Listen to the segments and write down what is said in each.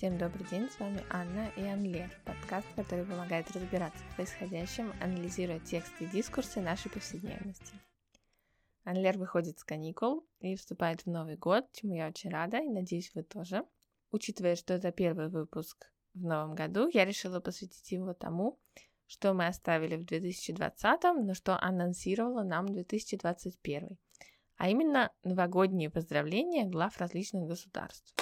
Всем добрый день, с вами Анна и Анлер, подкаст, который помогает разбираться в происходящем, анализируя тексты и дискурсы нашей повседневности. Анлер выходит с каникул и вступает в Новый год, чему я очень рада и надеюсь, вы тоже. Учитывая, что это первый выпуск в новом году, я решила посвятить его тому, что мы оставили в 2020, но что анонсировала нам 2021, а именно новогодние поздравления глав различных государств.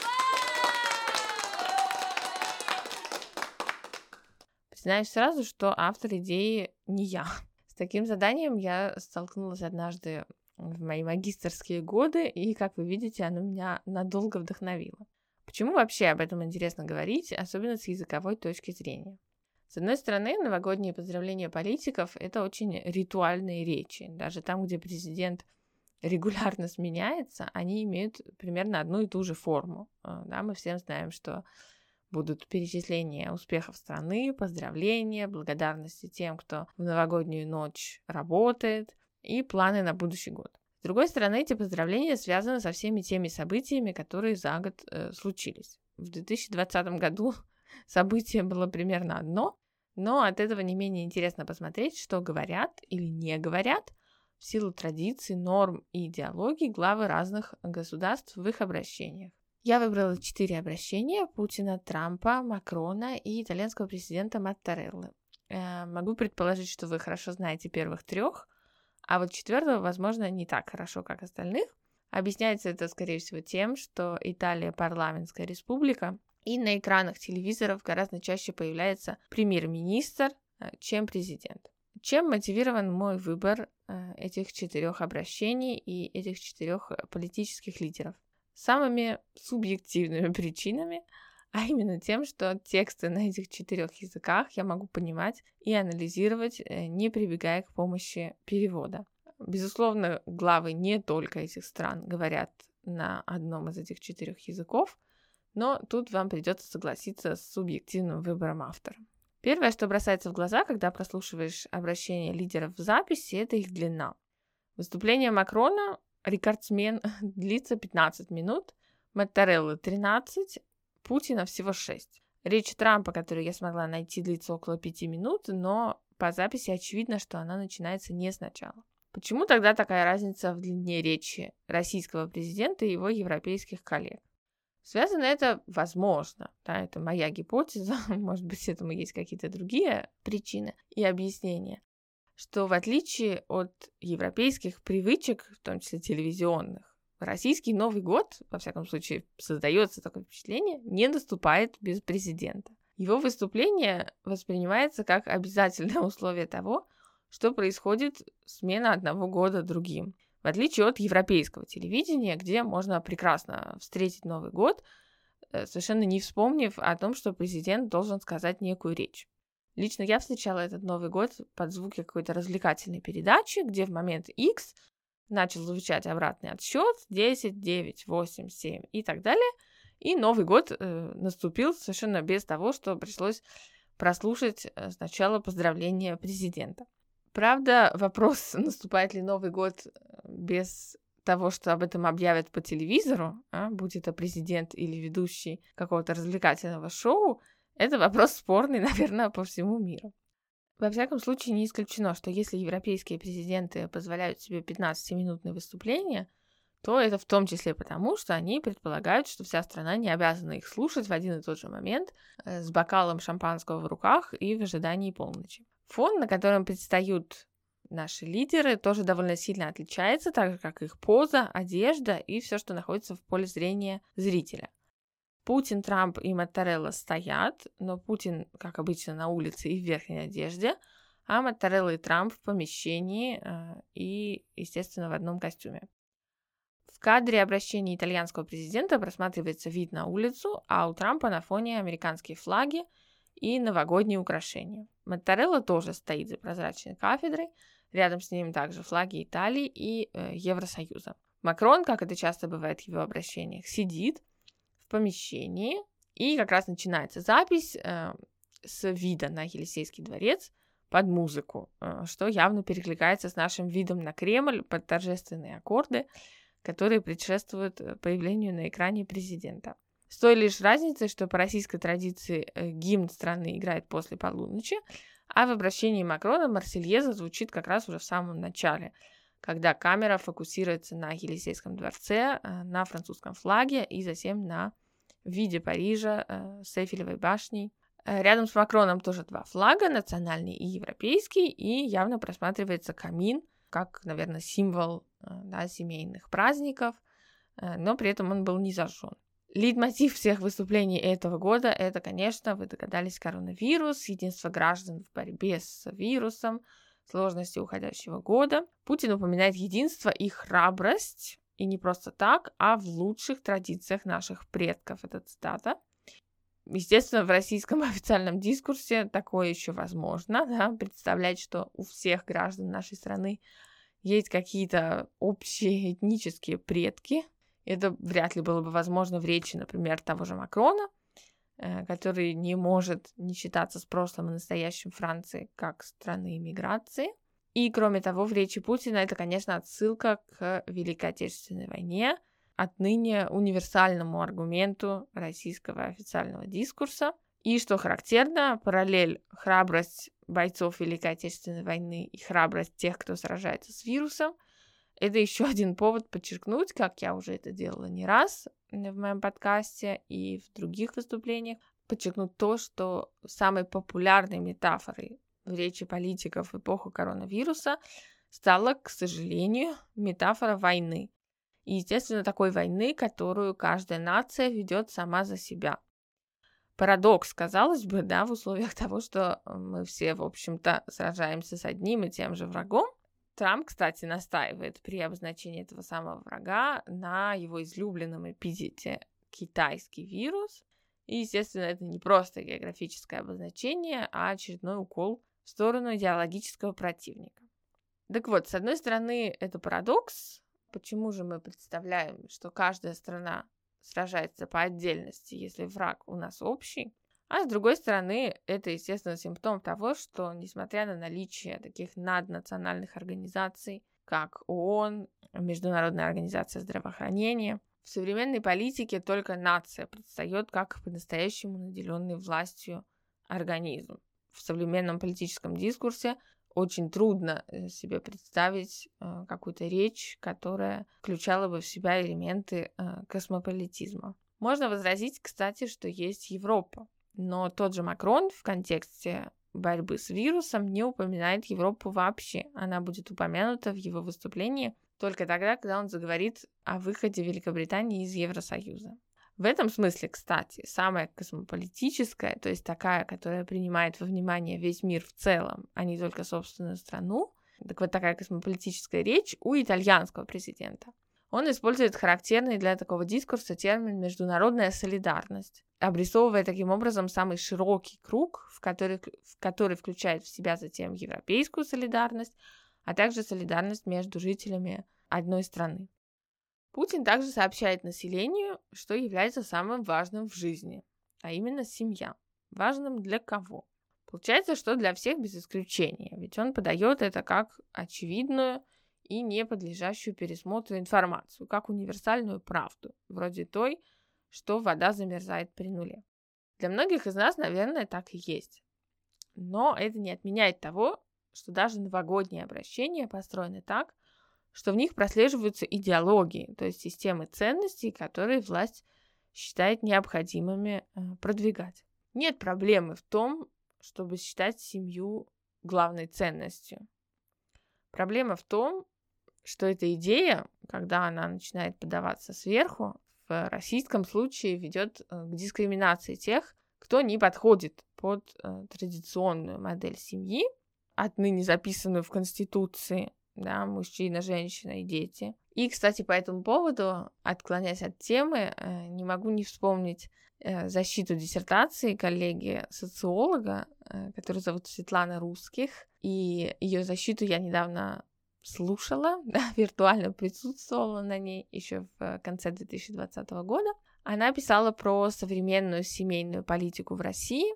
Признаюсь сразу, что автор идеи не я. С таким заданием я столкнулась однажды в мои магистрские годы, и, как вы видите, оно меня надолго вдохновило. Почему вообще об этом интересно говорить, особенно с языковой точки зрения? С одной стороны, новогодние поздравления политиков — это очень ритуальные речи. Даже там, где президент регулярно сменяется, они имеют примерно одну и ту же форму. А, да, мы всем знаем, что будут перечисления успехов страны, поздравления, благодарности тем, кто в новогоднюю ночь работает, и планы на будущий год. С другой стороны, эти поздравления связаны со всеми теми событиями, которые за год э, случились. В 2020 году событие было примерно одно, но от этого не менее интересно посмотреть, что говорят или не говорят в силу традиций, норм и идеологий главы разных государств в их обращениях. Я выбрала четыре обращения Путина, Трампа, Макрона и итальянского президента Маттареллы. Э, могу предположить, что вы хорошо знаете первых трех, а вот четвертого, возможно, не так хорошо, как остальных. Объясняется это, скорее всего, тем, что Италия парламентская республика, и на экранах телевизоров гораздо чаще появляется премьер-министр, э, чем президент. Чем мотивирован мой выбор э, этих четырех обращений и этих четырех политических лидеров? Самыми субъективными причинами, а именно тем, что тексты на этих четырех языках я могу понимать и анализировать, э, не прибегая к помощи перевода. Безусловно, главы не только этих стран говорят на одном из этих четырех языков, но тут вам придется согласиться с субъективным выбором автора. Первое, что бросается в глаза, когда прослушиваешь обращение лидеров в записи, это их длина. Выступление Макрона рекордсмен длится 15 минут, Маттареллы 13, Путина всего 6. Речь Трампа, которую я смогла найти, длится около 5 минут, но по записи очевидно, что она начинается не сначала. Почему тогда такая разница в длине речи российского президента и его европейских коллег? Связано это, возможно, да, это моя гипотеза, может быть, этому есть какие-то другие причины и объяснения, что в отличие от европейских привычек, в том числе телевизионных, российский Новый год, во всяком случае, создается такое впечатление, не наступает без президента. Его выступление воспринимается как обязательное условие того, что происходит смена одного года другим. В отличие от европейского телевидения, где можно прекрасно встретить Новый год, э, совершенно не вспомнив о том, что президент должен сказать некую речь. Лично я встречала этот Новый год под звуки какой-то развлекательной передачи, где в момент X начал звучать обратный отсчет 10, 9, 8, 7 и так далее. И Новый год э, наступил совершенно без того, что пришлось прослушать э, сначала поздравления президента. Правда, вопрос, наступает ли Новый год э, без того, что об этом объявят по телевизору, а, будь это президент или ведущий какого-то развлекательного шоу, это вопрос спорный, наверное, по всему миру. Во всяком случае, не исключено, что если европейские президенты позволяют себе 15-минутные выступления, то это в том числе потому, что они предполагают, что вся страна не обязана их слушать в один и тот же момент э, с бокалом шампанского в руках и в ожидании полночи. Фон, на котором предстают наши лидеры, тоже довольно сильно отличается, так же как их поза, одежда и все, что находится в поле зрения зрителя. Путин, Трамп и Маттарелла стоят, но Путин, как обычно, на улице и в верхней одежде, а Маттарелла и Трамп в помещении э, и, естественно, в одном костюме. В кадре обращения итальянского президента просматривается вид на улицу, а у Трампа на фоне американские флаги и новогодние украшения. Маттарелла тоже стоит за прозрачной кафедрой, рядом с ним также флаги Италии и э, Евросоюза. Макрон, как это часто бывает в его обращениях, сидит, помещении, и как раз начинается запись э, с вида на Елисейский дворец под музыку, э, что явно перекликается с нашим видом на Кремль под торжественные аккорды, которые предшествуют э, появлению на экране президента. С той лишь разницей, что по российской традиции э, гимн страны играет после полуночи, а в обращении Макрона Марсельеза звучит как раз уже в самом начале, когда камера фокусируется на Елисейском дворце, э, на французском флаге и затем на виде Парижа э, с Эйфелевой башней. Рядом с Макроном тоже два флага, национальный и европейский, и явно просматривается камин, как, наверное, символ да, семейных праздников, но при этом он был не зажжен. Лид-мотив всех выступлений этого года – это, конечно, вы догадались, коронавирус, единство граждан в борьбе с вирусом, сложности уходящего года. Путин упоминает единство и храбрость, и не просто так, а в лучших традициях наших предков. Это цитата. Естественно, в российском официальном дискурсе такое еще возможно, да, представлять, что у всех граждан нашей страны есть какие-то общие этнические предки, это вряд ли было бы возможно в речи, например, того же Макрона, э, который не может не считаться с прошлым и настоящим Франции как страны иммиграции. И, кроме того, в речи Путина это, конечно, отсылка к Великой Отечественной войне, отныне универсальному аргументу российского официального дискурса. И, что характерно, параллель храбрость бойцов Великой Отечественной войны и храбрость тех, кто сражается с вирусом – это еще один повод подчеркнуть, как я уже это делала не раз в моем подкасте и в других выступлениях, подчеркнуть то, что самой популярной метафорой речи политиков в эпоху коронавируса стала, к сожалению, метафора войны. И, естественно, такой войны, которую каждая нация ведет сама за себя. Парадокс, казалось бы, да, в условиях того, что мы все, в общем-то, сражаемся с одним и тем же врагом, Трамп, кстати, настаивает при обозначении этого самого врага на его излюбленном эпизите «китайский вирус». И, естественно, это не просто географическое обозначение, а очередной укол сторону идеологического противника. Так вот, с одной стороны, это парадокс. Почему же мы представляем, что каждая страна сражается по отдельности, если враг у нас общий? А с другой стороны, это, естественно, симптом того, что, несмотря на наличие таких наднациональных организаций, как ООН, Международная организация здравоохранения, в современной политике только нация предстает как по-настоящему наделенный властью организм. В современном политическом дискурсе очень трудно э, себе представить э, какую-то речь, которая включала бы в себя элементы э, космополитизма. Можно возразить, кстати, что есть Европа, но тот же Макрон в контексте борьбы с вирусом не упоминает Европу вообще. Она будет упомянута в его выступлении только тогда, когда он заговорит о выходе Великобритании из Евросоюза. В этом смысле, кстати, самая космополитическая, то есть такая, которая принимает во внимание весь мир в целом, а не только собственную страну, так вот такая космополитическая речь у итальянского президента. Он использует характерный для такого дискурса термин «международная солидарность», обрисовывая таким образом самый широкий круг, в который, в который включает в себя затем европейскую солидарность, а также солидарность между жителями одной страны. Путин также сообщает населению, что является самым важным в жизни, а именно семья. Важным для кого? Получается, что для всех без исключения, ведь он подает это как очевидную и не подлежащую пересмотру информацию, как универсальную правду, вроде той, что вода замерзает при нуле. Для многих из нас, наверное, так и есть. Но это не отменяет того, что даже новогодние обращения построены так, что в них прослеживаются идеологии, то есть системы ценностей, которые власть считает необходимыми э, продвигать. Нет проблемы в том, чтобы считать семью главной ценностью. Проблема в том, что эта идея, когда она начинает подаваться сверху, в российском случае ведет э, к дискриминации тех, кто не подходит под э, традиционную модель семьи, отныне записанную в Конституции, да, мужчина, женщина и дети. И, кстати, по этому поводу, отклоняясь от темы, э, не могу не вспомнить защиту диссертации коллеги-социолога, который зовут Светлана Русских. И ее защиту я недавно слушала, да, виртуально присутствовала на ней еще в конце 2020 года. Она писала про современную семейную политику в России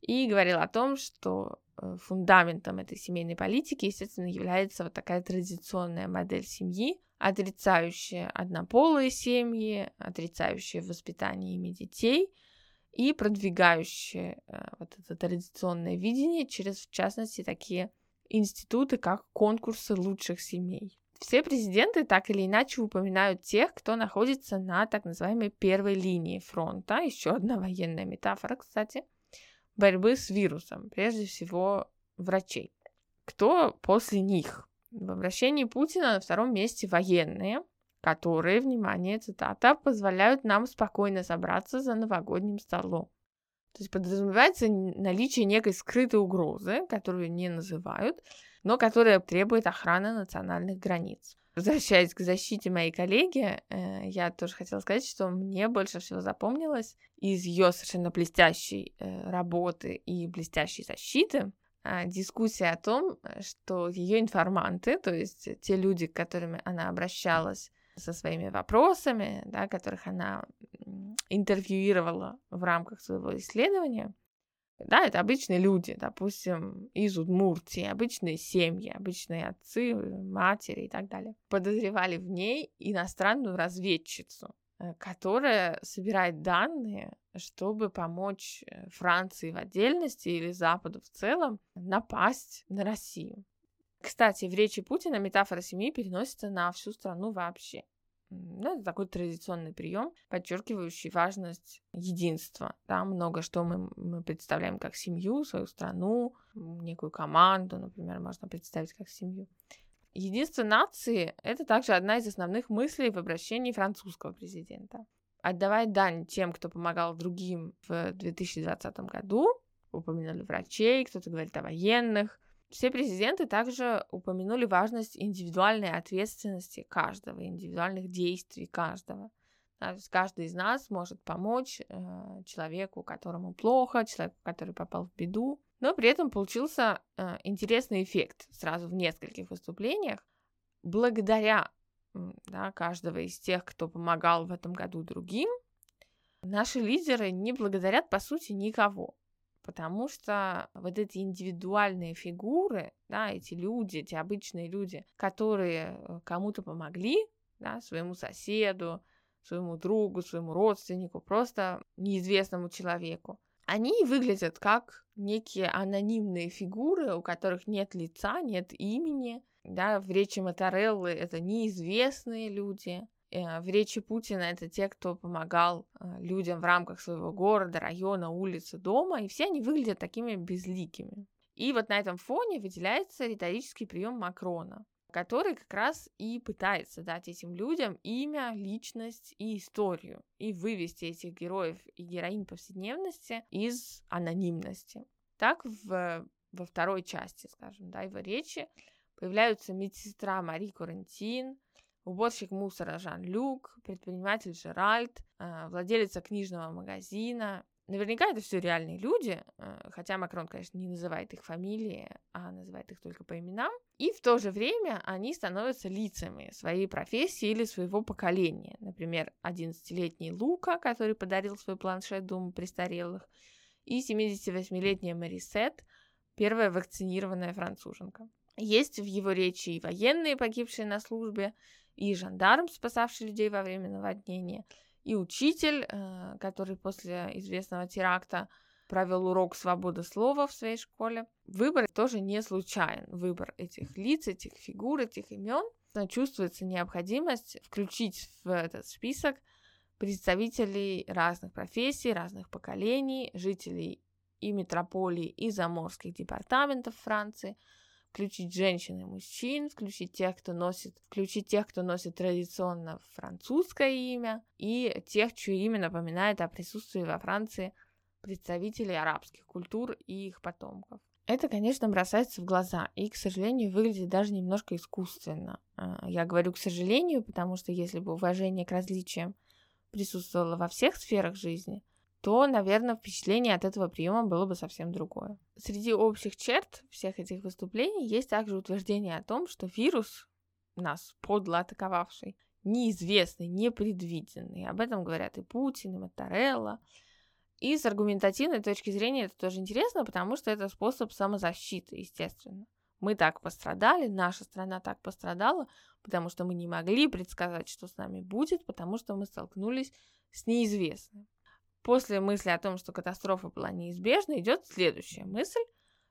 и говорила о том, что э, фундаментом этой семейной политики, естественно, является вот такая традиционная модель семьи, отрицающая однополые семьи, отрицающая воспитание ими детей и продвигающая э, вот это традиционное видение через, в частности, такие институты, как конкурсы лучших семей. Все президенты так или иначе упоминают тех, кто находится на так называемой первой линии фронта. Еще одна военная метафора, кстати, борьбы с вирусом. Прежде всего, врачей. Кто после них? В обращении Путина на втором месте военные, которые, внимание, цитата, позволяют нам спокойно собраться за новогодним столом. То есть подразумевается наличие некой скрытой угрозы, которую не называют, но которая требует охраны национальных границ. Возвращаясь к защите моей коллеги, э, я тоже хотела сказать, что мне больше всего запомнилось из ее совершенно блестящей э, работы и блестящей защиты э, дискуссия о том, что ее информанты, то есть те люди, к которым она обращалась со своими вопросами, да, которых она интервьюировала в рамках своего исследования, да, это обычные люди, допустим, из Удмуртии, обычные семьи, обычные отцы, матери и так далее. Подозревали в ней иностранную разведчицу, э, которая собирает данные, чтобы помочь э, Франции в отдельности или Западу в целом напасть на Россию. Кстати, в речи Путина метафора семьи переносится на всю страну вообще. Ну, это такой традиционный прием, подчеркивающий важность единства. Да, много что мы, мы представляем как семью, свою страну, некую команду, например, можно представить как семью. Единство нации – это также одна из основных мыслей в обращении французского президента. Отдавать дань тем, кто помогал другим в 2020 году, упомянули врачей, кто-то говорит о военных, все президенты также упомянули важность индивидуальной ответственности каждого, индивидуальных действий каждого. то есть каждый из нас может помочь э, человеку, которому плохо, человеку, который попал в беду. Но при этом получился э, интересный эффект сразу в нескольких выступлениях. Благодаря да, каждого из тех, кто помогал в этом году другим, наши лидеры не благодарят, по сути, никого потому что вот эти индивидуальные фигуры, да, эти люди, эти обычные люди, которые э, кому-то помогли, да, своему соседу, своему другу, своему родственнику, просто неизвестному человеку, они выглядят как некие анонимные фигуры, у которых нет лица, нет имени. Да, в речи Мотореллы это неизвестные люди, в речи Путина это те, кто помогал э, людям в рамках своего города, района, улицы, дома, и все они выглядят такими безликими. И вот на этом фоне выделяется риторический прием Макрона, который как раз и пытается дать этим людям имя, личность и историю, и вывести этих героев и героинь повседневности из анонимности. Так в, во второй части, скажем, да, его речи появляются медсестра Мари Курантин, уборщик мусора Жан-Люк, предприниматель Жеральд, э, владелица книжного магазина. Наверняка это все реальные люди, э, хотя Макрон, конечно, не называет их фамилии, а называет их только по именам. И в то же время они становятся лицами своей профессии или своего поколения. Например, 11-летний Лука, который подарил свой планшет Дому престарелых, и 78-летняя Марисет, первая вакцинированная француженка. Есть в его речи и военные, погибшие на службе, и жандарм, спасавший людей во время наводнения, и учитель, э, который после известного теракта провел урок свободы слова в своей школе. Выбор тоже не случайен. Выбор этих лиц, этих фигур, этих имен. Чувствуется необходимость включить в этот список представителей разных профессий, разных поколений, жителей и метрополий, и заморских департаментов Франции – включить женщин и мужчин, включить тех, кто носит, включить тех, кто носит традиционно французское имя, и тех, чье имя напоминает о присутствии во Франции представителей арабских культур и их потомков. Это, конечно, бросается в глаза и, к сожалению, выглядит даже немножко искусственно. А, я говорю «к сожалению», потому что если бы уважение к различиям присутствовало во всех сферах жизни, то, наверное, впечатление от этого приема было бы совсем другое. Среди общих черт всех этих выступлений есть также утверждение о том, что вирус, нас подло атаковавший, неизвестный, непредвиденный. Об этом говорят и Путин, и Моторелла. И с аргументативной точки зрения это тоже интересно, потому что это способ самозащиты, естественно. Мы так пострадали, наша страна так пострадала, потому что мы не могли предсказать, что с нами будет, потому что мы столкнулись с неизвестным. После мысли о том, что катастрофа была неизбежна, идет следующая мысль.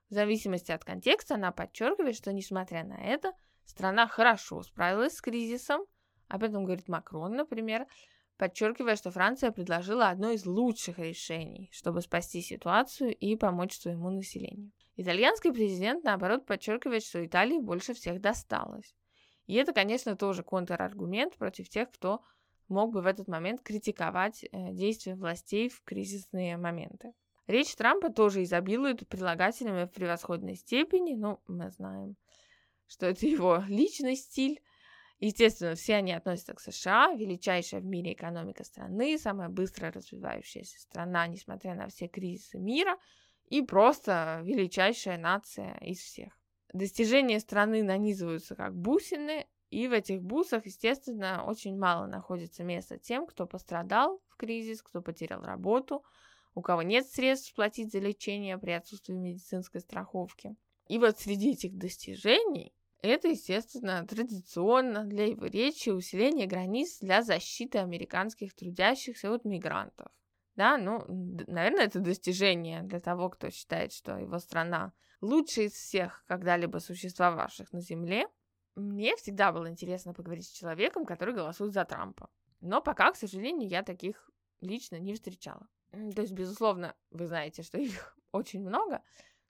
В зависимости от контекста она подчеркивает, что несмотря на это, страна хорошо справилась с кризисом. Об этом говорит Макрон, например, подчеркивая, что Франция предложила одно из лучших решений, чтобы спасти ситуацию и помочь своему населению. Итальянский президент, наоборот, подчеркивает, что Италии больше всех досталось. И это, конечно, тоже контраргумент против тех, кто мог бы в этот момент критиковать э, действия властей в кризисные моменты. Речь Трампа тоже изобилует прилагательными в превосходной степени, ну, мы знаем, что это его личный стиль. Естественно, все они относятся к США, величайшая в мире экономика страны, самая быстро развивающаяся страна, несмотря на все кризисы мира, и просто величайшая нация из всех. Достижения страны нанизываются как бусины, и в этих бусах, естественно, очень мало находится места тем, кто пострадал в кризис, кто потерял работу, у кого нет средств платить за лечение при отсутствии медицинской страховки. И вот среди этих достижений это, естественно, традиционно для его речи усиление границ для защиты американских трудящихся от мигрантов. Да, ну, наверное, это достижение для того, кто считает, что его страна лучшая из всех когда-либо существовавших на Земле – мне всегда было интересно поговорить с человеком, который голосует за Трампа. Но пока, к сожалению, я таких лично не встречала. То есть, безусловно, вы знаете, что их очень много.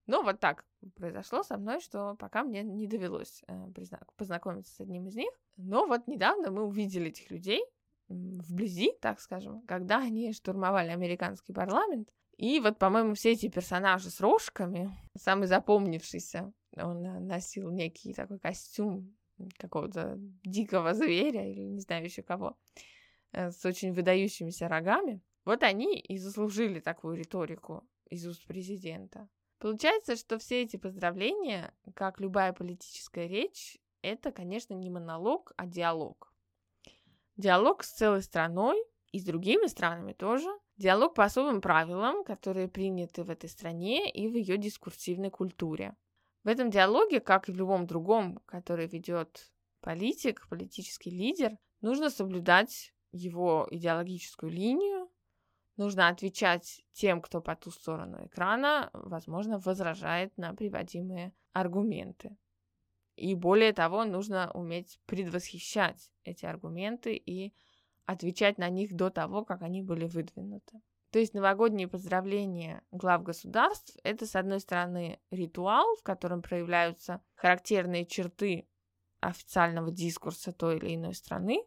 Но вот так произошло со мной, что пока мне не довелось э, познакомиться с одним из них. Но вот недавно мы увидели этих людей вблизи, так скажем, когда они штурмовали американский парламент. И вот, по-моему, все эти персонажи с рожками, самый запомнившийся, он э, носил некий такой костюм какого-то дикого зверя или не знаю еще кого, э, с очень выдающимися рогами. Вот они и заслужили такую риторику из уст президента. Получается, что все эти поздравления, как любая политическая речь, это, конечно, не монолог, а диалог. Диалог с целой страной и с другими странами тоже. Диалог по особым правилам, которые приняты в этой стране и в ее дискурсивной культуре. В этом диалоге, как и в любом другом, который ведет политик, политический лидер, нужно соблюдать его идеологическую линию, нужно отвечать тем, кто по ту сторону экрана, возможно, возражает на приводимые аргументы. И более того, нужно уметь предвосхищать эти аргументы и отвечать на них до того, как они были выдвинуты. То есть новогодние поздравления глав государств – это, с одной стороны, ритуал, в котором проявляются характерные черты официального дискурса той или иной страны,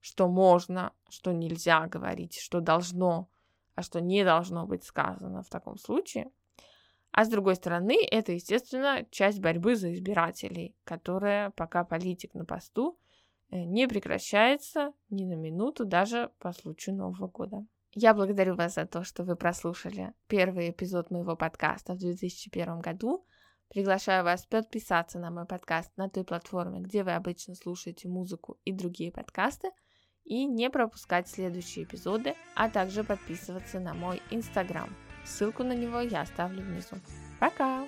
что можно, что нельзя говорить, что должно, а что не должно быть сказано в таком случае. А с другой стороны, это, естественно, часть борьбы за избирателей, которая, пока политик на посту, э, не прекращается ни на минуту, даже по случаю Нового года. Я благодарю вас за то, что вы прослушали первый эпизод моего подкаста в 2001 году. Приглашаю вас подписаться на мой подкаст на той платформе, где вы обычно слушаете музыку и другие подкасты, и не пропускать следующие эпизоды, а также подписываться на мой инстаграм. Ссылку на него я оставлю внизу. Пока!